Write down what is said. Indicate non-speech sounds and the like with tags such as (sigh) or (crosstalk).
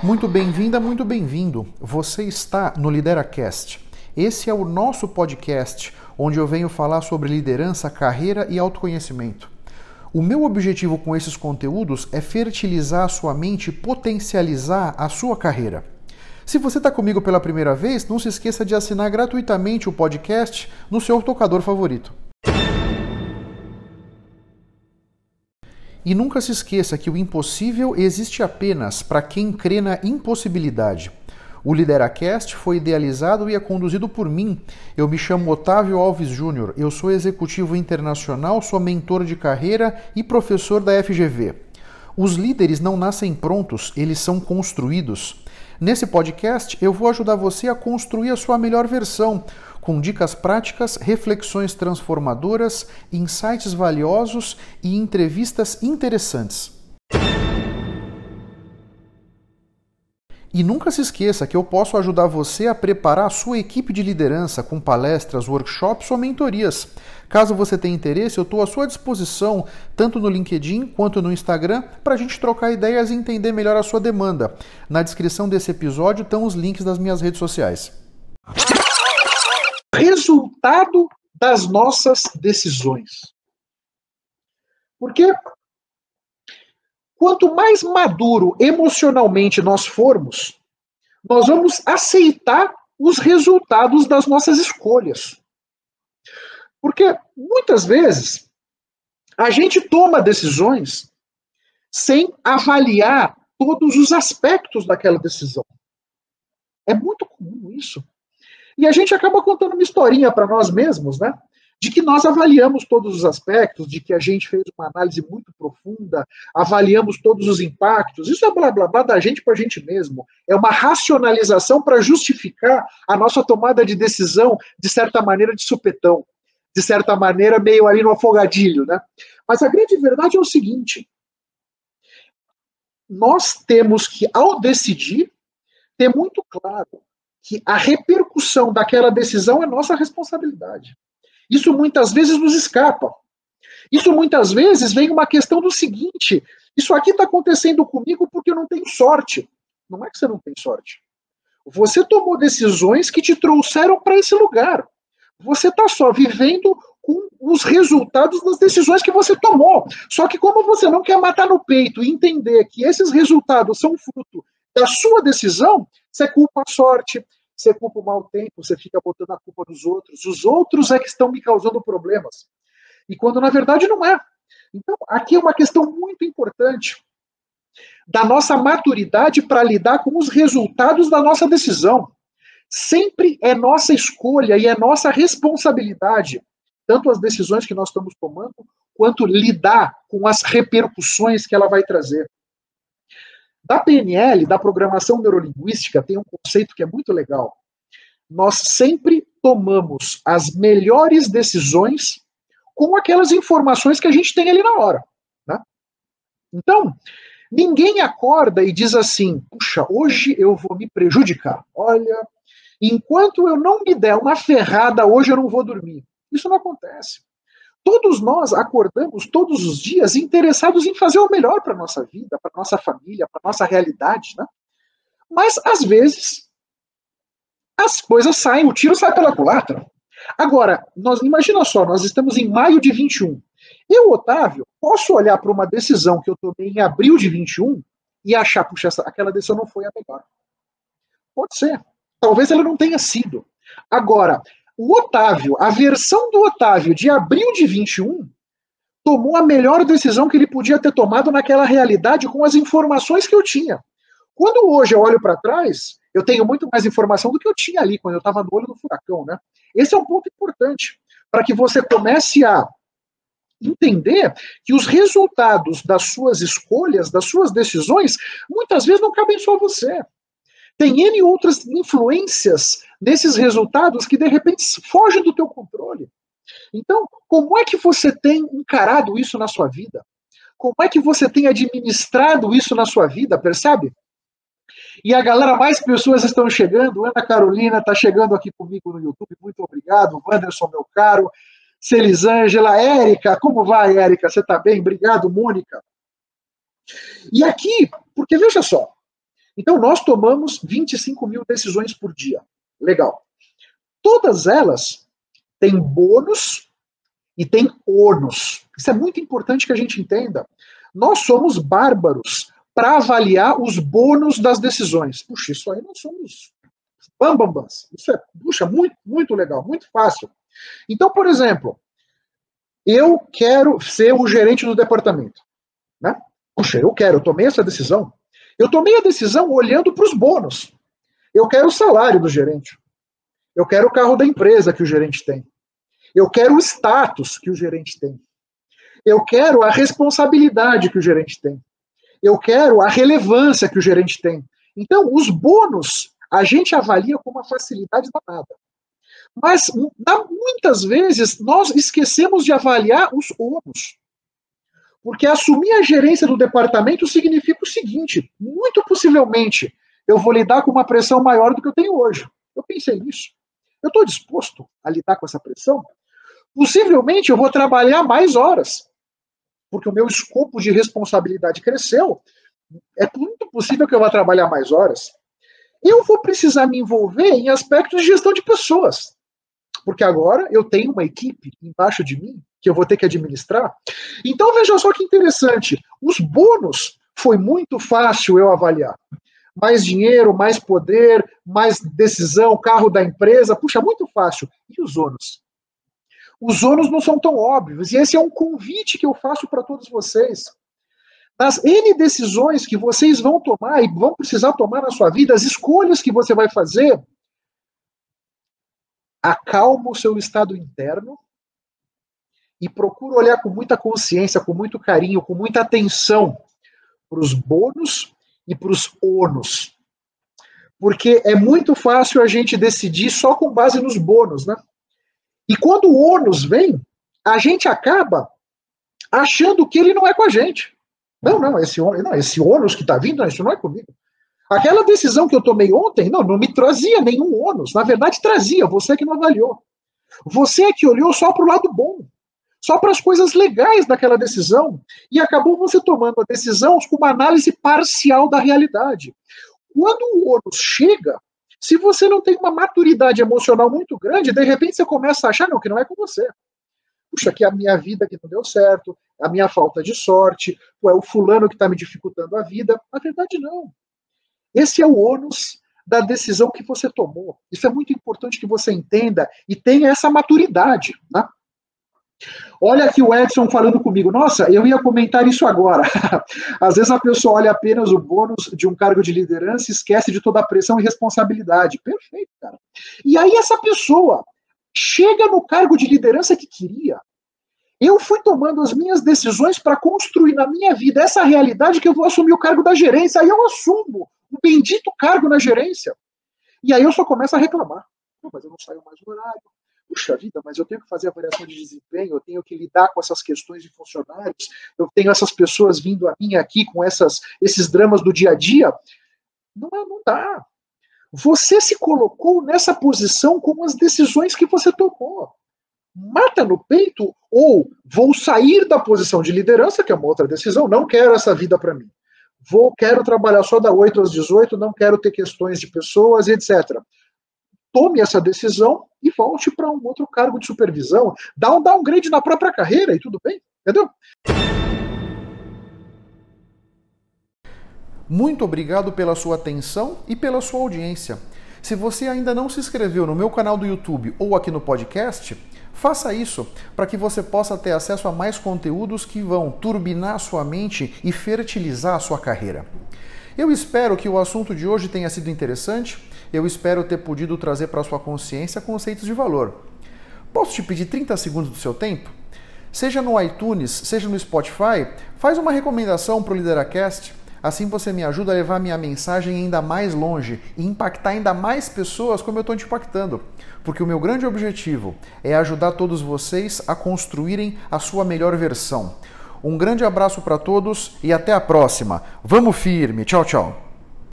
Muito bem-vinda, muito bem-vindo. Você está no LideraCast. Esse é o nosso podcast onde eu venho falar sobre liderança, carreira e autoconhecimento. O meu objetivo com esses conteúdos é fertilizar a sua mente e potencializar a sua carreira. Se você está comigo pela primeira vez, não se esqueça de assinar gratuitamente o podcast no seu tocador favorito. E nunca se esqueça que o impossível existe apenas para quem crê na impossibilidade. O Lideracast foi idealizado e é conduzido por mim. Eu me chamo Otávio Alves Júnior, eu sou executivo internacional, sou mentor de carreira e professor da FGV. Os líderes não nascem prontos, eles são construídos. Nesse podcast, eu vou ajudar você a construir a sua melhor versão, com dicas práticas, reflexões transformadoras, insights valiosos e entrevistas interessantes. E nunca se esqueça que eu posso ajudar você a preparar a sua equipe de liderança com palestras, workshops ou mentorias. Caso você tenha interesse, eu estou à sua disposição, tanto no LinkedIn quanto no Instagram, para a gente trocar ideias e entender melhor a sua demanda. Na descrição desse episódio estão os links das minhas redes sociais resultado das nossas decisões. Porque quanto mais maduro emocionalmente nós formos, nós vamos aceitar os resultados das nossas escolhas. Porque muitas vezes a gente toma decisões sem avaliar todos os aspectos daquela decisão. É muito comum isso. E a gente acaba contando uma historinha para nós mesmos, né? De que nós avaliamos todos os aspectos, de que a gente fez uma análise muito profunda, avaliamos todos os impactos. Isso é blá blá blá da gente para a gente mesmo. É uma racionalização para justificar a nossa tomada de decisão, de certa maneira, de supetão. De certa maneira, meio ali no afogadilho, né? Mas a grande verdade é o seguinte: nós temos que, ao decidir, ter muito claro que a repercussão daquela decisão é nossa responsabilidade. Isso muitas vezes nos escapa. Isso muitas vezes vem uma questão do seguinte: isso aqui está acontecendo comigo porque eu não tenho sorte. Não é que você não tem sorte. Você tomou decisões que te trouxeram para esse lugar. Você está só vivendo com os resultados das decisões que você tomou. Só que, como você não quer matar no peito e entender que esses resultados são fruto da sua decisão, você culpa a sorte, você culpa o mau tempo, você fica botando a culpa nos outros. Os outros é que estão me causando problemas. E quando na verdade não é. Então, aqui é uma questão muito importante da nossa maturidade para lidar com os resultados da nossa decisão. Sempre é nossa escolha e é nossa responsabilidade, tanto as decisões que nós estamos tomando, quanto lidar com as repercussões que ela vai trazer. Da PNL, da programação neurolinguística, tem um conceito que é muito legal. Nós sempre tomamos as melhores decisões com aquelas informações que a gente tem ali na hora. Né? Então, ninguém acorda e diz assim: puxa, hoje eu vou me prejudicar. Olha, enquanto eu não me der uma ferrada, hoje eu não vou dormir. Isso não acontece. Todos nós acordamos todos os dias interessados em fazer o melhor para nossa vida, para nossa família, para nossa realidade, né? Mas, às vezes, as coisas saem, o tiro sai pela culatra. Agora, nós imagina só, nós estamos em maio de 21. Eu, Otávio, posso olhar para uma decisão que eu tomei em abril de 21 e achar, puxa, aquela decisão não foi a melhor. Pode ser. Talvez ela não tenha sido. Agora, o Otávio, a versão do Otávio de abril de 21, tomou a melhor decisão que ele podia ter tomado naquela realidade com as informações que eu tinha. Quando hoje eu olho para trás, eu tenho muito mais informação do que eu tinha ali quando eu estava no olho do furacão, né? Esse é um ponto importante para que você comece a entender que os resultados das suas escolhas, das suas decisões, muitas vezes não cabem só a você. Tem N outras influências nesses resultados que de repente fogem do teu controle. Então, como é que você tem encarado isso na sua vida? Como é que você tem administrado isso na sua vida, percebe? E a galera, mais pessoas estão chegando. Ana Carolina está chegando aqui comigo no YouTube. Muito obrigado. Wanderson, meu caro. Celisângela, Érica, como vai, Érica? Você está bem? Obrigado, Mônica. E aqui, porque veja só, Então, nós tomamos 25 mil decisões por dia. Legal. Todas elas têm bônus e têm ônus. Isso é muito importante que a gente entenda. Nós somos bárbaros para avaliar os bônus das decisões. Puxa, isso aí nós somos bambambans. Isso é, puxa, muito, muito legal, muito fácil. Então, por exemplo, eu quero ser o gerente do departamento. Né? Puxa, eu quero, eu tomei essa decisão. Eu tomei a decisão olhando para os bônus. Eu quero o salário do gerente. Eu quero o carro da empresa que o gerente tem. Eu quero o status que o gerente tem. Eu quero a responsabilidade que o gerente tem. Eu quero a relevância que o gerente tem. Então, os bônus a gente avalia com uma facilidade danada. Mas muitas vezes nós esquecemos de avaliar os ônus. Porque assumir a gerência do departamento significa o seguinte: muito possivelmente eu vou lidar com uma pressão maior do que eu tenho hoje. Eu pensei nisso. Eu estou disposto a lidar com essa pressão? Possivelmente eu vou trabalhar mais horas, porque o meu escopo de responsabilidade cresceu. É muito possível que eu vá trabalhar mais horas. Eu vou precisar me envolver em aspectos de gestão de pessoas, porque agora eu tenho uma equipe embaixo de mim que eu vou ter que administrar. Então veja só que interessante, os bônus foi muito fácil eu avaliar. Mais dinheiro, mais poder, mais decisão, carro da empresa, puxa, muito fácil. E os ônus? Os ônus não são tão óbvios, e esse é um convite que eu faço para todos vocês. Nas N decisões que vocês vão tomar e vão precisar tomar na sua vida, as escolhas que você vai fazer, acalma o seu estado interno e procura olhar com muita consciência, com muito carinho, com muita atenção para os bônus e para os ônus. Porque é muito fácil a gente decidir só com base nos bônus, né? E quando o ônus vem, a gente acaba achando que ele não é com a gente. Não, não, esse, não, esse ônus que está vindo, isso não é comigo. Aquela decisão que eu tomei ontem, não, não me trazia nenhum ônus. Na verdade, trazia, você que não avaliou. Você é que olhou só para o lado bom só para as coisas legais daquela decisão e acabou você tomando a decisão com uma análise parcial da realidade. Quando o ônus chega, se você não tem uma maturidade emocional muito grande, de repente você começa a achar não, que não é com você. Puxa, que a minha vida que não deu certo, a minha falta de sorte, ou é o fulano que está me dificultando a vida. Na verdade, não. Esse é o ônus da decisão que você tomou. Isso é muito importante que você entenda e tenha essa maturidade. Tá? Olha aqui o Edson falando comigo. Nossa, eu ia comentar isso agora. (laughs) Às vezes a pessoa olha apenas o bônus de um cargo de liderança e esquece de toda a pressão e responsabilidade. Perfeito, cara. E aí essa pessoa chega no cargo de liderança que queria. Eu fui tomando as minhas decisões para construir na minha vida essa realidade que eu vou assumir o cargo da gerência. Aí eu assumo o bendito cargo na gerência. E aí eu só começo a reclamar. mas eu não saio mais do horário, puxa vida, mas eu tenho que fazer avaliação de desempenho, eu tenho que lidar com essas questões de funcionários, eu tenho essas pessoas vindo a mim aqui com essas, esses dramas do dia a dia. Não, é, não dá. Você se colocou nessa posição com as decisões que você tomou. Mata no peito ou vou sair da posição de liderança, que é uma outra decisão, não quero essa vida para mim. Vou, quero trabalhar só da 8 às 18, não quero ter questões de pessoas, etc tome essa decisão e volte para um outro cargo de supervisão. Dá um downgrade na própria carreira e tudo bem, entendeu? Muito obrigado pela sua atenção e pela sua audiência. Se você ainda não se inscreveu no meu canal do YouTube ou aqui no podcast, faça isso para que você possa ter acesso a mais conteúdos que vão turbinar sua mente e fertilizar a sua carreira. Eu espero que o assunto de hoje tenha sido interessante eu espero ter podido trazer para sua consciência conceitos de valor. Posso te pedir 30 segundos do seu tempo? Seja no iTunes, seja no Spotify, faz uma recomendação para o Lideracast. Assim você me ajuda a levar minha mensagem ainda mais longe e impactar ainda mais pessoas como eu estou te impactando. Porque o meu grande objetivo é ajudar todos vocês a construírem a sua melhor versão. Um grande abraço para todos e até a próxima. Vamos firme. Tchau, tchau.